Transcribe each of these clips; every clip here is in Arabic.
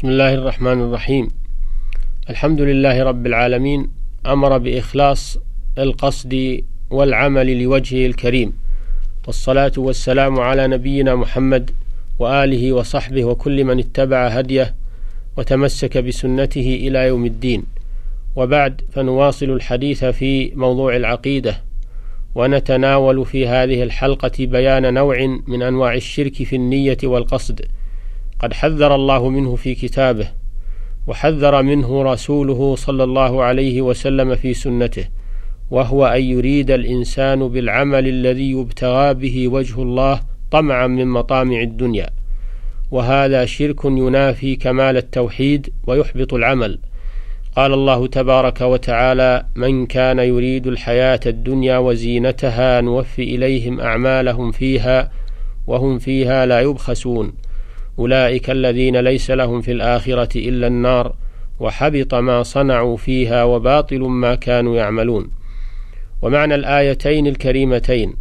بسم الله الرحمن الرحيم. الحمد لله رب العالمين. أمر بإخلاص القصد والعمل لوجهه الكريم. والصلاة والسلام على نبينا محمد وآله وصحبه وكل من اتبع هديه وتمسك بسنته إلى يوم الدين. وبعد فنواصل الحديث في موضوع العقيدة. ونتناول في هذه الحلقة بيان نوع من أنواع الشرك في النية والقصد. قد حذر الله منه في كتابه وحذر منه رسوله صلى الله عليه وسلم في سنته وهو أن يريد الإنسان بالعمل الذي يبتغى به وجه الله طمعا من مطامع الدنيا. وهذا شرك ينافي كمال التوحيد ويحبط العمل. قال الله تبارك وتعالى من كان يريد الحياة الدنيا وزينتها نوفي إليهم أعمالهم فيها وهم فيها لا يبخسون أولئك الذين ليس لهم في الآخرة إلا النار وحبط ما صنعوا فيها وباطل ما كانوا يعملون. ومعنى الآيتين الكريمتين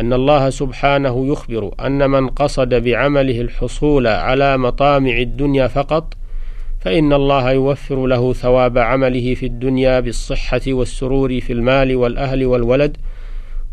أن الله سبحانه يخبر أن من قصد بعمله الحصول على مطامع الدنيا فقط فإن الله يوفر له ثواب عمله في الدنيا بالصحة والسرور في المال والأهل والولد.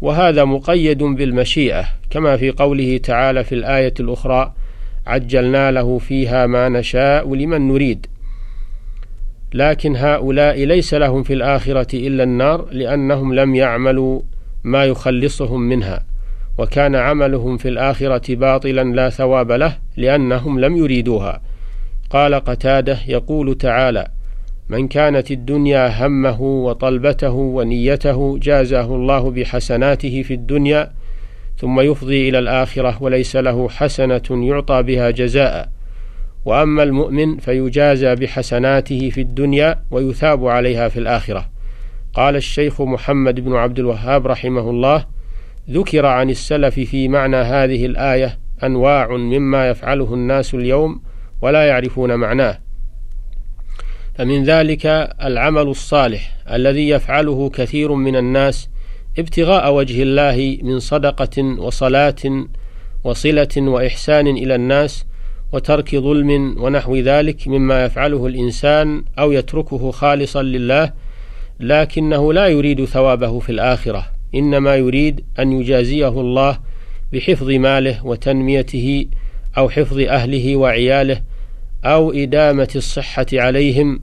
وهذا مقيد بالمشيئة كما في قوله تعالى في الآية الأخرى عجلنا له فيها ما نشاء لمن نريد. لكن هؤلاء ليس لهم في الآخرة إلا النار لأنهم لم يعملوا ما يخلصهم منها. وكان عملهم في الآخرة باطلا لا ثواب له لأنهم لم يريدوها. قال قتادة يقول تعالى من كانت الدنيا همه وطلبته ونيته جازاه الله بحسناته في الدنيا ثم يفضي إلى الآخرة وليس له حسنة يعطى بها جزاء. وأما المؤمن فيجازى بحسناته في الدنيا ويثاب عليها في الآخرة. قال الشيخ محمد بن عبد الوهاب رحمه الله ذكر عن السلف في معنى هذه الآية أنواع مما يفعله الناس اليوم ولا يعرفون معناه. فمن ذلك العمل الصالح الذي يفعله كثير من الناس ابتغاء وجه الله من صدقة وصلاة وصلة وإحسان إلى الناس وترك ظلم ونحو ذلك مما يفعله الإنسان أو يتركه خالصا لله لكنه لا يريد ثوابه في الآخرة إنما يريد أن يجازيه الله بحفظ ماله وتنميته أو حفظ أهله وعياله أو إدامة الصحة عليهم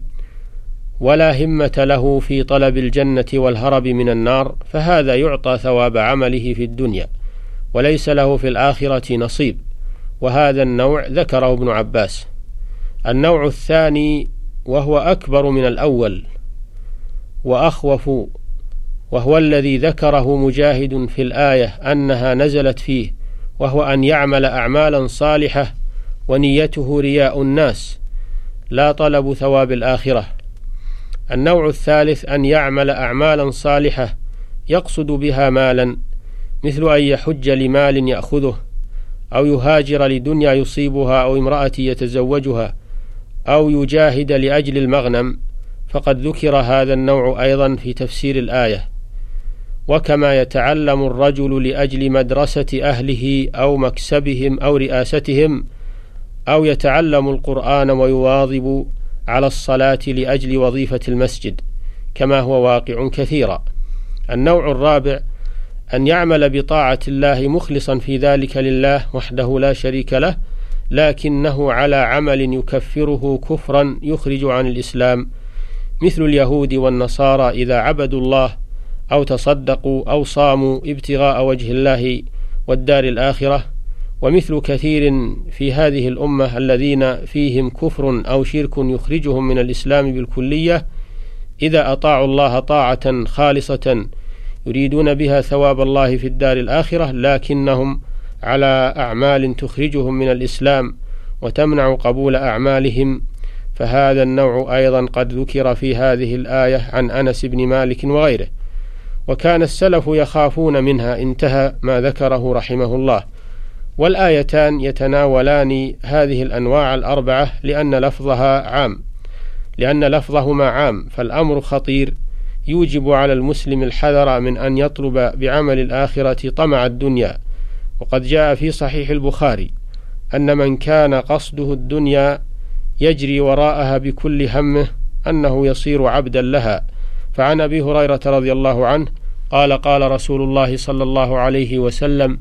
ولا همة له في طلب الجنة والهرب من النار فهذا يعطى ثواب عمله في الدنيا وليس له في الآخرة نصيب. وهذا النوع ذكره ابن عباس. النوع الثاني وهو أكبر من الأول وأخوف وهو الذي ذكره مجاهد في الآية أنها نزلت فيه وهو أن يعمل اعمالا صالحة ونيته رياء الناس لا طلب ثواب الآخرة. النوع الثالث أن يعمل اعمالا صالحة يقصد بها مالا مثل أن يحج لمال يأخذه أو يهاجر لدنيا يصيبها أو امرأة يتزوجها أو يجاهد لأجل المغنم. فقد ذكر هذا النوع أيضا في تفسير الآية. وكما يتعلم الرجل لأجل مدرسة أهله أو مكسبهم أو رئاستهم أو يتعلم القرآن ويواظب على الصلاة لأجل وظيفة المسجد كما هو واقع كثيرا. النوع الرابع أن يعمل بطاعة الله مخلصا في ذلك لله وحده لا شريك له لكنه على عمل يكفره كفرا يخرج عن الإسلام. مثل اليهود والنصارى إذا عبدوا الله أو تصدقوا أو صاموا ابتغاء وجه الله والدار الآخرة ومثل كثير في هذه الأمة الذين فيهم كفر أو شرك يخرجهم من الإسلام بالكلية إذا أطاعوا الله طاعة خالصة يريدون بها ثواب الله في الدار الآخرة لكنهم على أعمال تخرجهم من الإسلام وتمنع قبول أعمالهم. فهذا النوع أيضا قد ذكر في هذه الآية عن أنس بن مالك وغيره. وكان السلف يخافون منها انتهى ما ذكره رحمه الله. والآيتان يتناولان هذه الأنواع الأربعة لأن لفظها عام. لأن لفظهما عام فالأمر خطير. يوجب على المسلم الحذر من أن يطلب بعمل الآخرة طمع الدنيا. وقد جاء في صحيح البخاري أن من كان قصده الدنيا يجري وراءها بكل همه أنه يصير عبدا لها. فعن أبي هريرة رضي الله عنه قال قال رسول الله صلى الله عليه وسلم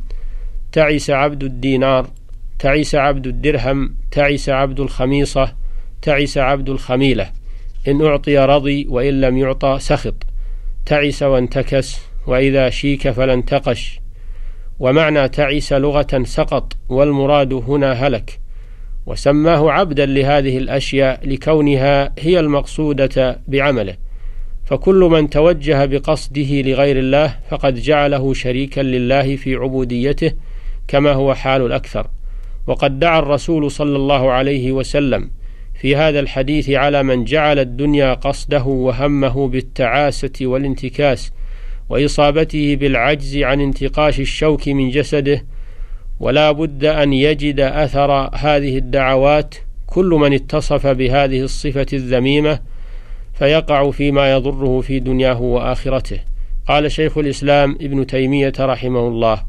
تعس عبد الدينار تعس عبد الدرهم تعس عبد الخميصة تعس عبد الخميلة. إن أعطي رضي وإن لم يعطى سخط. تعس وانتكس وإذا شيك فلا انتقش ومعنى تعس لغة سقط والمراد هنا هلك. وسماه عبدا لهذه الأشياء لكونها هي المقصودة بعمله. فكل من توجه بقصده لغير الله فقد جعله شريكا لله في عبوديته كما هو حال الأكثر. وقد دعا الرسول صلى الله عليه وسلم في هذا الحديث على من جعل الدنيا قصده وهمه بالتعاسة والانتكاس وإصابته بالعجز عن انتقاش الشوك من جسده ولا بد أن يجد أثر هذه الدعوات كل من اتصف بهذه الصفة الذميمة فيقع فيما يضره في دنياه وآخرته. قال شيخ الإسلام ابن تيمية رحمه الله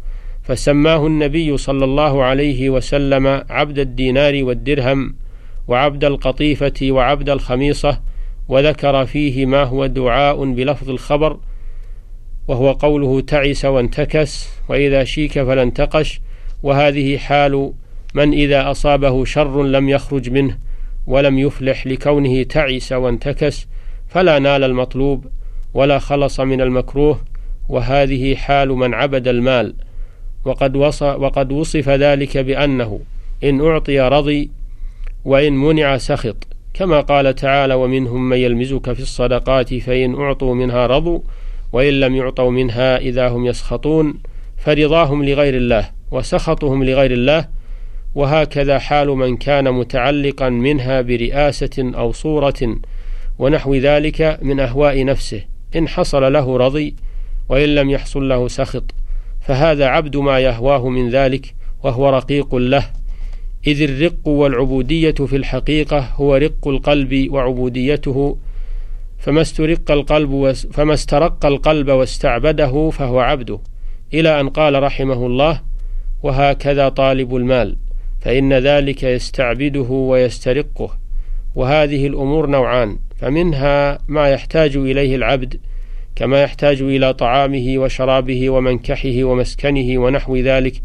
فسماه النبي صلى الله عليه وسلم عبد الدينار والدرهم وعبد القطيفة وعبد الخميصة وذكر فيه ما هو دعاء بلفظ الخبر وهو قوله تعس وانتكس وإذا شيك فلا انتقش وهذه حال من إذا أصابه شر لم يخرج منه ولم يفلح لكونه تعس وانتكس فلا نال المطلوب ولا خلص من المكروه وهذه حال من عبد المال. وقد, وقد وصف ذلك بأنه إن أعطي رضي وإن منع سخط. كما قال تعالى ومنهم من يلمزك في الصدقات فإن أعطوا منها رضوا وإن لم يعطوا منها إذا هم يسخطون. فرضاهم لغير الله وسخطهم لغير الله وهكذا حال من كان متعلقا منها برئاسة أو صورة ونحو ذلك من أهواء نفسه. إن حصل له رضي وإن لم يحصل له سخط فهذا عبد ما يهواه من ذلك وهو رقيق له. إذ الرق والعبودية في الحقيقة هو رق القلب وعبوديته. فما استرق القلب فما استرق القلب واستعبده فهو عبده. إلى أن قال رحمه الله وهكذا طالب المال فإن ذلك يستعبده ويسترقه. وهذه الأمور نوعان فمنها ما يحتاج إليه العبد كما يحتاج إلى طعامه وشرابه ومنكحه ومسكنه ونحو ذلك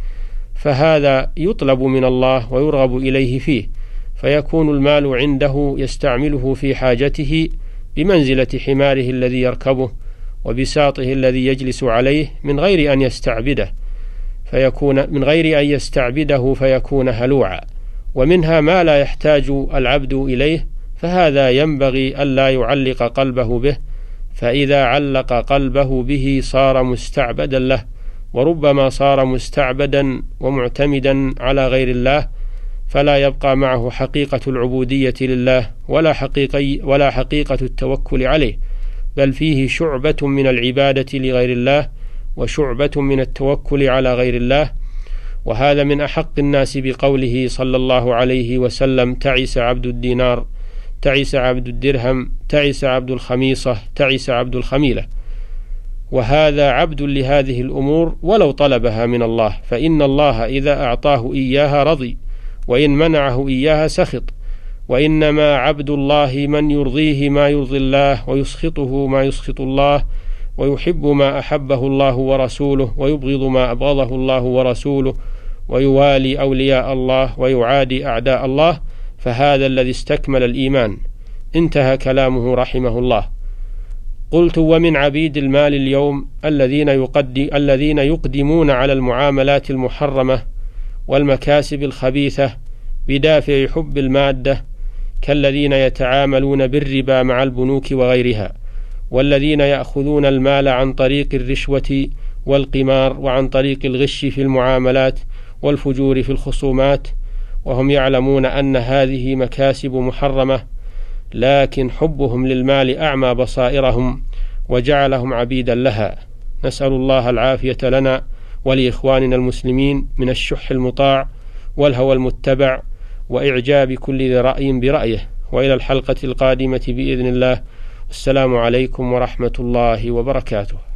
فهذا يطلب من الله ويرغب إليه فيه فيكون المال عنده يستعمله في حاجته بمنزلة حماره الذي يركبه وبساطه الذي يجلس عليه من غير أن يستعبده فيكون من غير أن يستعبده فيكون هلوعا ومنها ما لا يحتاج العبد إليه فهذا ينبغي ألا يعلق قلبه به فإذا علق قلبه به صار مستعبدا له وربما صار مستعبدا ومعتمدا على غير الله فلا يبقى معه حقيقة العبودية لله ولا حقيقي ولا حقيقة التوكل عليه بل فيه شعبة من العبادة لغير الله وشعبة من التوكل على غير الله. وهذا من أحق الناس بقوله صلى الله عليه وسلم تعس عبد الدينار تعس عبد الدرهم تعس عبد الخميصة تعس عبد الخميلة. وهذا عبد لهذه الأمور ولو طلبها من الله فإن الله إذا أعطاه إياها رضي وإن منعه إياها سخط. وإنما عبد الله من يرضيه ما يرضي الله ويسخطه ما يسخط الله ويحب ما أحبه الله ورسوله ويبغض ما أبغضه الله ورسوله ويوالي أولياء الله ويعادي أعداء الله. فهذا الذي استكمل الإيمان. انتهى كلامه رحمه الله. قلت ومن عبيد المال اليوم الذين يقدم الذين يقدمون على المعاملات المحرمة والمكاسب الخبيثة بدافع حب المادة كالذين يتعاملون بالربا مع البنوك وغيرها والذين يأخذون المال عن طريق الرشوة والقمار وعن طريق الغش في المعاملات والفجور في الخصومات وهم يعلمون أن هذه مكاسب محرمة لكن حبهم للمال أعمى بصائرهم وجعلهم عبيدا لها. نسأل الله العافية لنا ولإخواننا المسلمين من الشح المطاع والهوى المتبع وإعجاب كل ذي رأي برأيه. وإلى الحلقة القادمة بإذن الله. السلام عليكم ورحمة الله وبركاته.